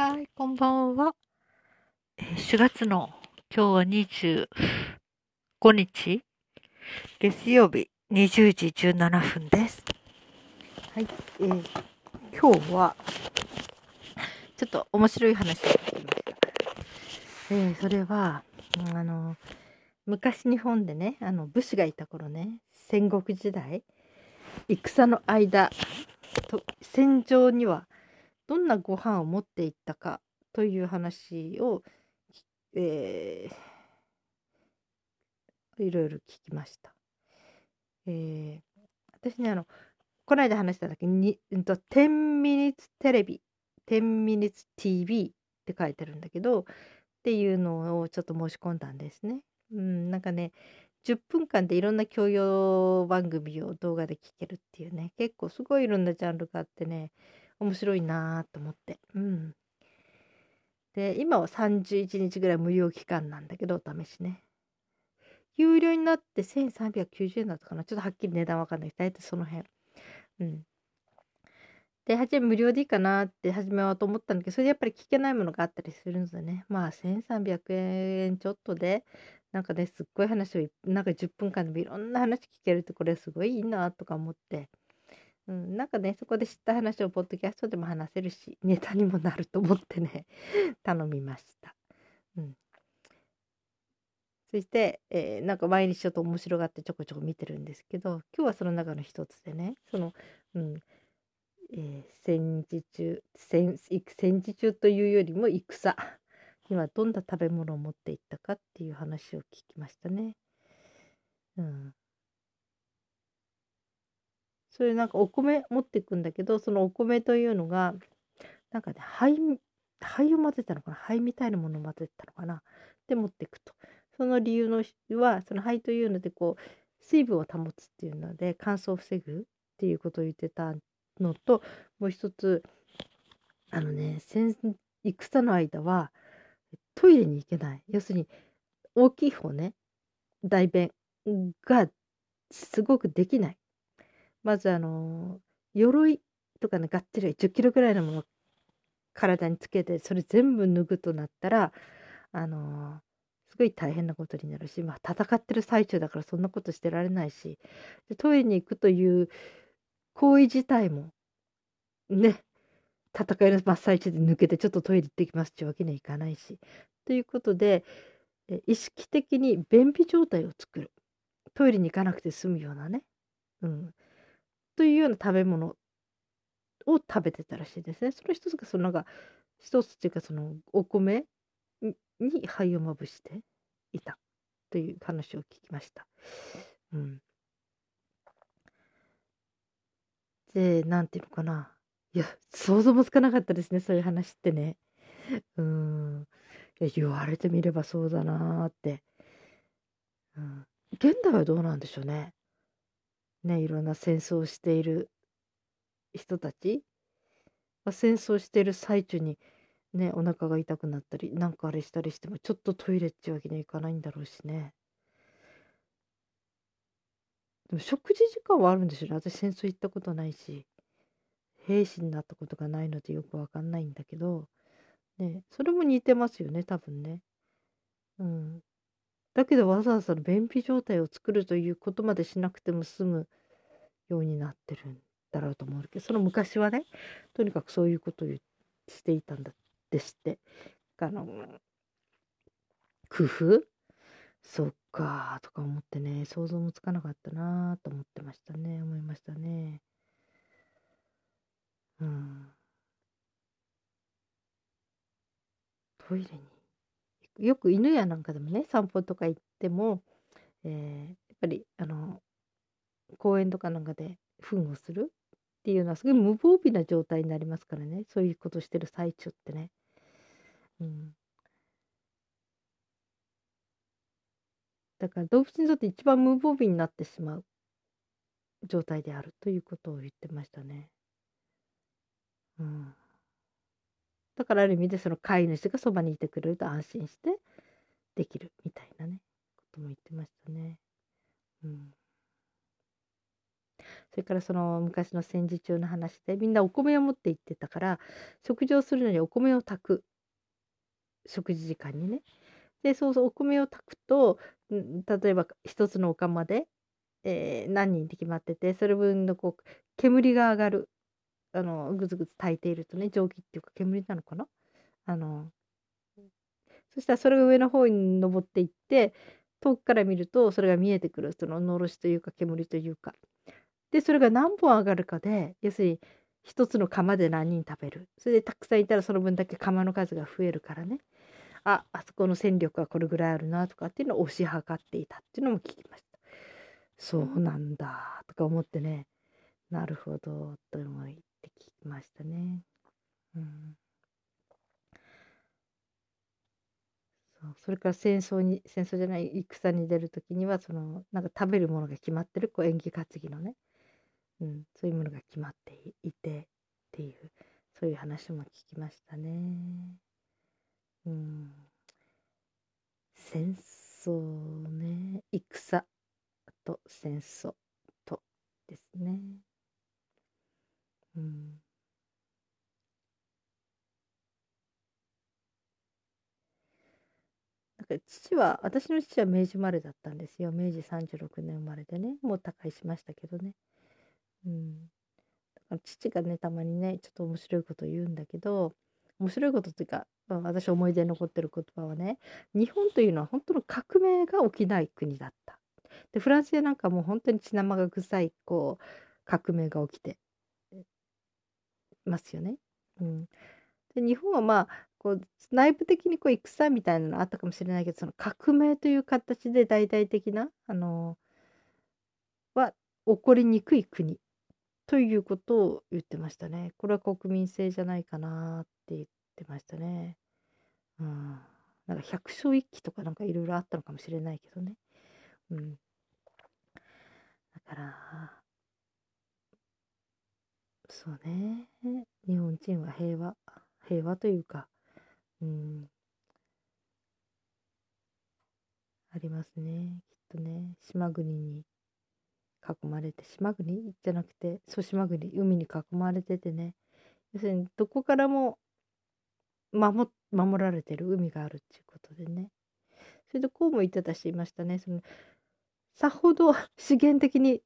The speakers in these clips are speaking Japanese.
はい、こんばんは。4月の今日は25日月曜日20時17分です。はい、えー、今日はちょっと面白い話をしてきました。えー、それは、あの、昔日本でね、あの武士がいた頃ね、戦国時代、戦の間と戦場にはどんなご飯を持っていったかという話を、えー、いろいろ聞きました。えー、私ねあのこの間話した時に、うんと、10ミニッツテレビ10ミニッツ TV って書いてるんだけどっていうのをちょっと申し込んだんですね。うん、なんかね10分間でいろんな教養番組を動画で聞けるっていうね結構すごいいろんなジャンルがあってね面白いなと思って。うん。で、今は31日ぐらい無料期間なんだけど、お試しね。有料になって1390円だったかな。ちょっとはっきり値段わかんない。大体その辺。うん。で、初め無料でいいかなって始めようと思ったんだけど、それでやっぱり聞けないものがあったりするんでね。まあ、1300円ちょっとで、なんかね、すっごい話を、なんか10分間でもいろんな話聞けるって、これすごいいいなとか思って。うん、なんかね、そこで知った話をポッドキャストでも話せるし、ネタにもなると思ってね、頼みました。うん。そして、えー、なんか毎日ちょっと面白がってちょこちょこ見てるんですけど、今日はその中の一つでね、その、うん、えー、戦時中戦、戦時中というよりも戦 にはどんな食べ物を持っていったかっていう話を聞きましたね。うん。それなんかお米持っていくんだけどそのお米というのがなんかね灰灰を混ぜたのかな？灰みたいなものを混ぜたのかな？で持っていくと。その理由のはその灰というのでこう水分を保つっていうので乾燥を防ぐっていうことを言ってたのともう一つあのね戦戦の間はトイレに行けない。要するに大きい方ね大便がすごくできない。まずあの鎧とかねがっつり10キロぐらいのものを体につけてそれ全部脱ぐとなったらあのすごい大変なことになるし、まあ、戦ってる最中だからそんなことしてられないしでトイレに行くという行為自体もね戦いの真っ最中で抜けてちょっとトイレ行ってきますっていうわけにはいかないし。ということで意識的に便秘状態を作るトイレに行かなくて済むようなね、うん、というような食べ物を食べてたらしいですね。その一つがそのなんか一つっていうかそのお米に灰をまぶしていたという話を聞きました。うん、で何ていうのかないや想像もつかなかったですねそういう話ってね。うんいや言われてみればそうだなーって。うん、現代はどうなんでしょうね。ね、いろんな戦争をしている人たち、まあ、戦争している最中にね、お腹が痛くなったり、なんかあれしたりしても、ちょっとトイレっていうわけにはいかないんだろうしね。でも食事時間はあるんでしょうね。私戦争行ったことないし、兵士になったことがないのでよくわかんないんだけど、ね、それも似てますよね、多分ね。うん。だけどわざわざ便秘状態を作るということまでしなくても済むようになってるんだろうと思うけ。どその昔はねとにかくそういうことをしていたんだですってあの工夫？そっかとか思ってね想像もつかなかったなと思ってましたね。思いましたね。うん。トイレによく犬やなんかでもね散歩とか行っても、えー、やっぱりあの公園とかなんかで糞をするっていうのはすごい無防備な状態になりますからねそういうことしてる最中ってね。うん、だから動物にとって一番無防備になってしまう状態であるということを言ってましたね。うんだからある意味でその飼い主がそばにいてくれると安心してできるみたいなねことも言ってましたね。うん、それからその昔の戦時中の話でみんなお米を持って行ってたから食事をするのにお米を炊く食事時間にね。でそうそうお米を炊くと例えば一つのお釜で、えー、何人って決まっててそれ分のこう煙が上がるあのぐつぐつ炊いているとね蒸気っていうか煙なのかな？あのそしたらそれが上の方に登っていって遠くから見るとそれが見えてくるそののろしというか煙というか。でそれが何本上がるかで要するに一つの釜で何人食べる。それでたくさんいたらその分だけ釜の数が増えるからね。ああそこの戦力はこれぐらいあるなとかっていうのを推し量っていたっていうのも聞きました。そうなんだとか思ってね。なるほどと思って聞きましたね。うんそうそれから戦争に戦争じゃない戦に出る時にはそのなんか食べるものが決まってるこう演技担ぎのね、うん、そういうものが決まっていてっていうそういう話も聞きましたね。うん、戦争ね戦と戦争とですね。うん。か父は私の父は明治生まれだったんですよ。明治36年生まれでね。もう他界しましたけどね。うん。だから父がねたまにねちょっと面白いこと言うんだけど面白いことっていうか、私思い出に残ってる言葉はね日本というのは本当の革命が起きない国だった。でフランスでなんかもう本当に血生が臭いこう革命が起きてますよね。うん、で日本はまあこう内部的にこう戦みたいなのあったかもしれないけどその革命という形で大々的なあのは起こりにくい国ということを言ってましたね。これは国民性じゃないかなって言ってましたね。うん、なんか百姓一揆とかなんかいろいろあったのかもしれないけどね。うん、だからそうね日本人は平和平和というかうん。ありますね。きっとね、島国に囲まれて、島国？じゃなくて、そう島国、海に囲まれててね、要するにどこからも守守られてる海があるっていうことでね。それでこうも言ってたし言いましたね。そのさほど資源的に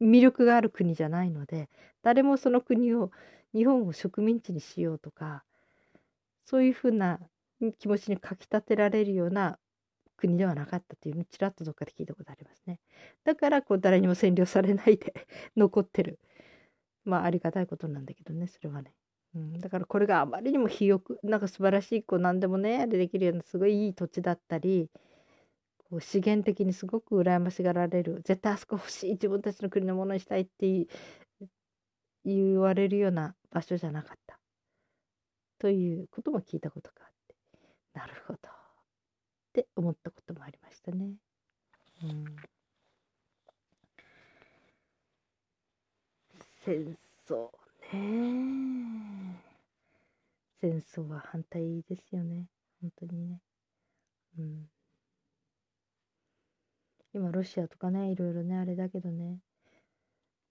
魅力がある国じゃないので誰もその国を日本を植民地にしようとかそういうふうな気持ちにかきたてられるような国ではなかったというのちらっとどっかで聞いたことありますね。だからこう誰にも占領されないで 残ってる。まあありがたいことなんだけどねそれはね。うん、だからこれがあまりにも肥沃なんか素晴らしいこう何でもねあれできるようなすごいいい土地だったりこう資源的にすごく羨ましがられる絶対あそこ欲しい自分たちの国のものにしたいって言われるような場所じゃなかった。ということも聞いたことがあってなるほどって思ったこともありましたね。うん、戦争ね戦争は反対ですよね本当にね。うん、今ロシアとかねいろいろねあれだけどね、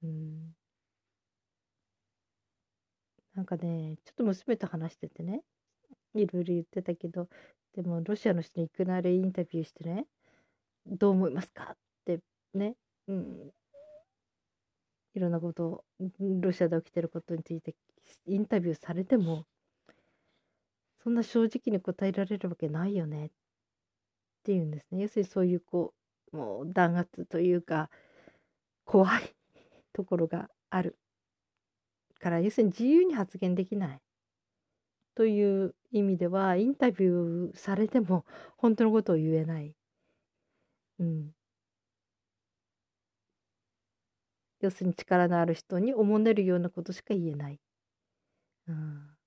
うん、なんかね、ちょっと娘と話しててね、いろいろ言ってたけど、でもロシアの人にいきなりインタビューしてね、どう思いますかってね、うん、いろんなことを、ロシアで起きてることについてインタビューされても、そんな正直に答えられるわけないよねっていうんですね。要するにそういうこう、もう弾圧というか、怖いところがあるから要するに自由に発言できないという意味ではインタビューされても本当のことを言えない。うん、要するに力のある人におもねるようなことしか言えない。うん、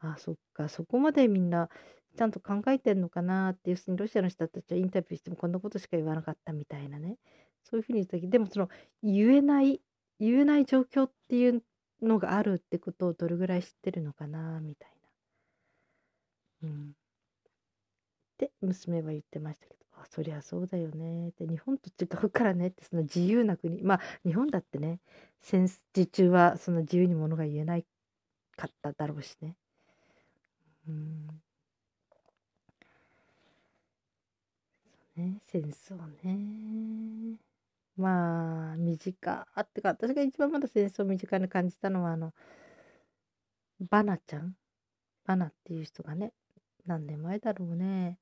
あそっかそこまでみんなちゃんと考えてんのかなって要するにロシアの人たちはインタビューしてもこんなことしか言わなかったみたいなねそういうふうに言った時でもその言えない言えない状況っていうのがあるってことをどれぐらい知ってるのかなみたいな。うん。って娘は言ってましたけどあそりゃそうだよねって日本と違うからねってその自由な国まあ日本だってね戦時中はその自由にものが言えないかっただろうしね。うんそうね戦争ね。まあ身近。ってか私が一番まだ戦争身近に感じたのはあのバナちゃん？バナっていう人がね何年前だろうね。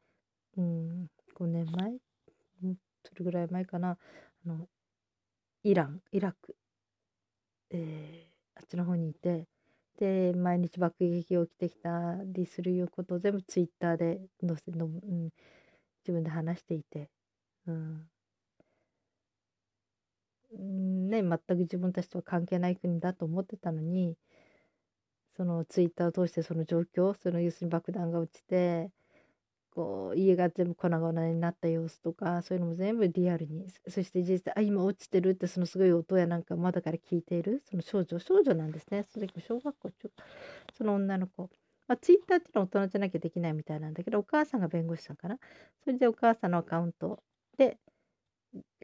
うん5年前？それぐらい前かな。あのイランイラク、えー、あっちの方にいて。で毎日爆撃を起きてきたりすることを全部ツイッターで載せの、うん、自分で話していて、うん、ね全く自分たちとは関係ない国だと思ってたのにそのツイッターを通してその状況その要するに爆弾が落ちてこう家が全部粉々になった様子とかそういうのも全部リアルにそして実際あ今落ちてるってそのすごい音やなんか窓から聞いているその少女少女なんですね。その時小学校中その女の子、まあ、ツイッターっていうのは大人じゃなきゃできないみたいなんだけどお母さんが弁護士さんかな？それでお母さんのアカウントで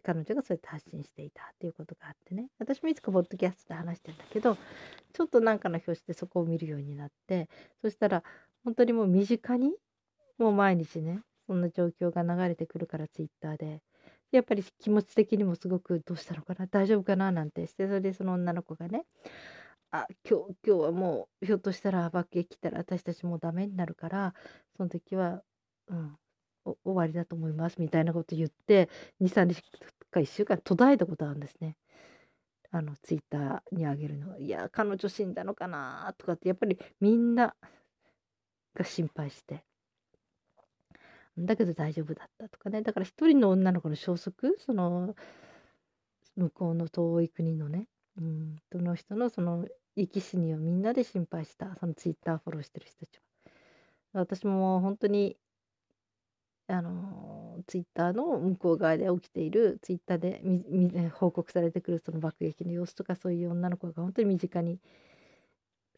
彼女がそうやって発信していたっていうことがあってね。私もいつかポッドキャストで話してんだけどちょっとなんかの表紙でそこを見るようになってそしたら本当にもう身近にもう毎日ねそんな状況が流れてくるからツイッターで。やっぱり気持ち的にもすごくどうしたのかな？大丈夫かな？なんてしてそれでその女の子がねあ今日今日はもうひょっとしたら爆撃来たら私たちもうダメになるからその時はうん終わりだと思いますみたいなこと言って23日か1週間途絶えたことあるんですね。あのツイッターにあげるのいや彼女死んだのかなとかってやっぱりみんなが心配してだけど大丈夫だったとかねだから一人の女の子の消息その向こうの遠い国のね、うん、その人のその生き死にをみんなで心配したそのツイッターフォローしてる人たちは。私も本当にあのツイッターの向こう側で起きているツイッターでみみ報告されてくるその爆撃の様子とかそういう女の子が本当に身近に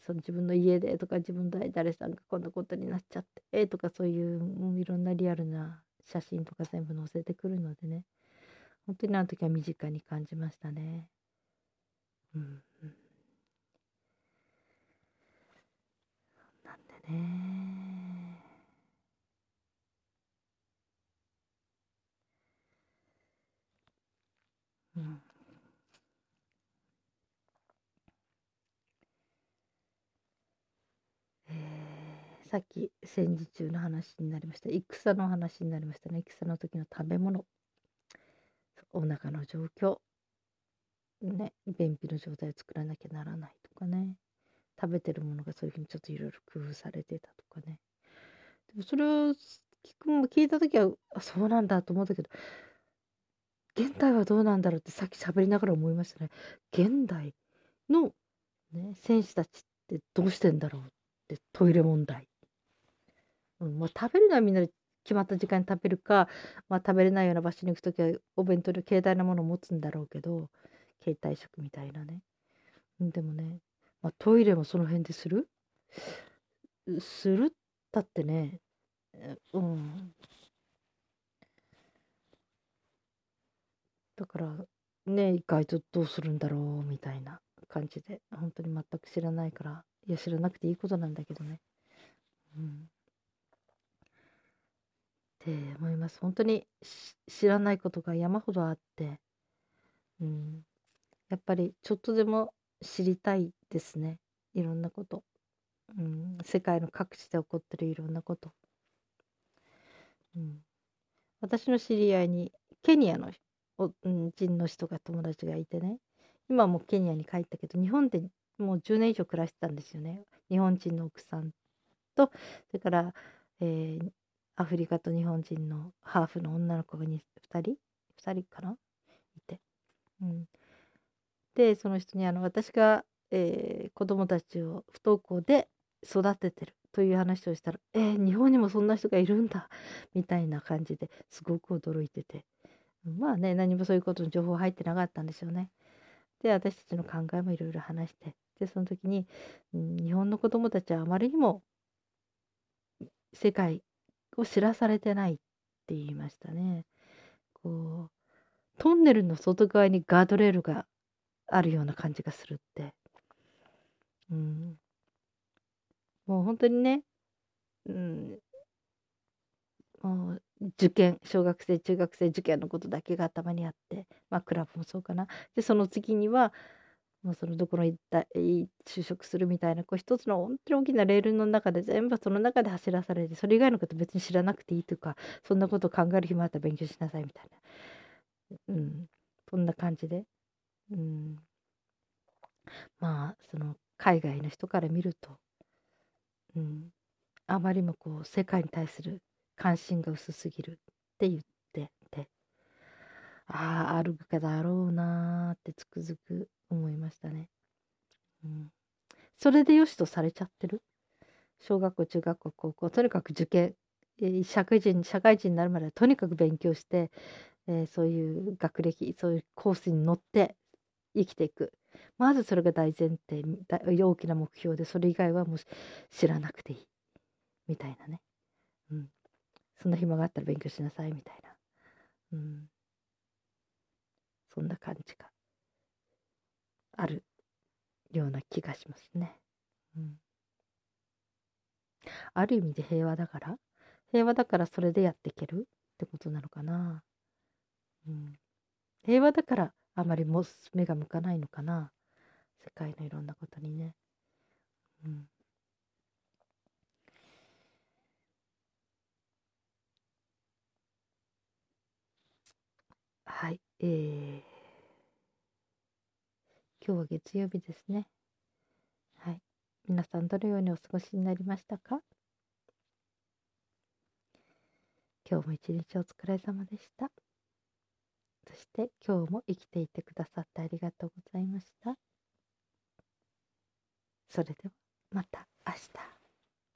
その自分の家でとか自分で誰さんがこんなことになっちゃってとかそういういろんなリアルな写真とか全部載せてくるのでね。本当にあの時は身近に感じましたね。うん、なんでね。うん。え、さっき戦時中の話になりました。戦の話になりましたね。戦の時の食べ物。お腹の状況。ね便秘の状態を作らなきゃならないとかね食べてるものがそういうふうにちょっといろいろ工夫されてたとかねでもそれを聞く聞いた時はあそうなんだと思ったけど現代はどうなんだろうってさっき喋りながら思いましたね。現代の、ね、選手たちってどうしてんだろうってトイレ問題。うんまあ、食べるのはみんなで決まった時間に食べるか、まあ、食べれないような場所に行く時はお弁当で携帯なものを持つんだろうけど携帯食みたいなね。でもね、まあ、トイレもその辺でする？する？ったってね、うん、だからね意外とどうするんだろうみたいな感じで。本当に全く知らないからいや知らなくていいことなんだけどね。うん。って思います。本当に知らないことが山ほどあって。うん。やっぱりちょっとでも知りたいですね。いろんなこと、うん、世界の各地で起こってるいろんなこと、うん、私の知り合いにケニアの人の人が友達がいてね。今もケニアに帰ったけど日本でもう10年以上暮らしてたんですよね。日本人の奥さんとそれから、えー、アフリカと日本人のハーフの女の子が 2, 2人？2人かな？いて、うん、でその人にあの私が、えー、子供たちを不登校で育ててるという話をしたら「えー、日本にもそんな人がいるんだ」みたいな感じですごく驚いててまあね何もそういうことの情報入ってなかったんですよね。で私たちの考えもいろいろ話してでその時に、うん、日本の子どもたちはあまりにも世界を知らされてないって言いましたね。こうトンネルの外側にガードレールがあるような感じがするって。うん。もう本当にね、うん、もう受験小学生中学生受験のことだけが頭にあってまあクラブもそうかな。でその次にはもうそのどこの行った就職するみたいなこう一つの本当に大きなレールの中で全部その中で走らされてそれ以外のこと別に知らなくていいとかそんなことを考える暇あったら勉強しなさいみたいな。うん。そんな感じで。うん。まあその海外の人から見るとうん。あまりもこう世界に対する関心が薄すぎるって言っててあああるかだろうなーってつくづく思いましたね。うん、それでよしとされちゃってる？小学校中学校高校とにかく受験、えー、社会人社会人になるまでとにかく勉強して、えー、そういう学歴そういうコースに乗って生きていく。まずそれが大前提大きな目標でそれ以外はもう知らなくていい。みたいなね、うん、そんな暇があったら勉強しなさいみたいな、うん、そんな感じがあるような気がしますね。うん、ある意味で平和だから平和だからそれでやっていけるってことなのかな。うん、平和だからあまりも目が向かないのかな世界のいろんなことにね。うんはい、えー、今日は月曜日ですね。はい、皆さんどのようにお過ごしになりましたか？今日も一日お疲れ様でした。そして今日も生きていてくださってありがとうございました。それではまた明日。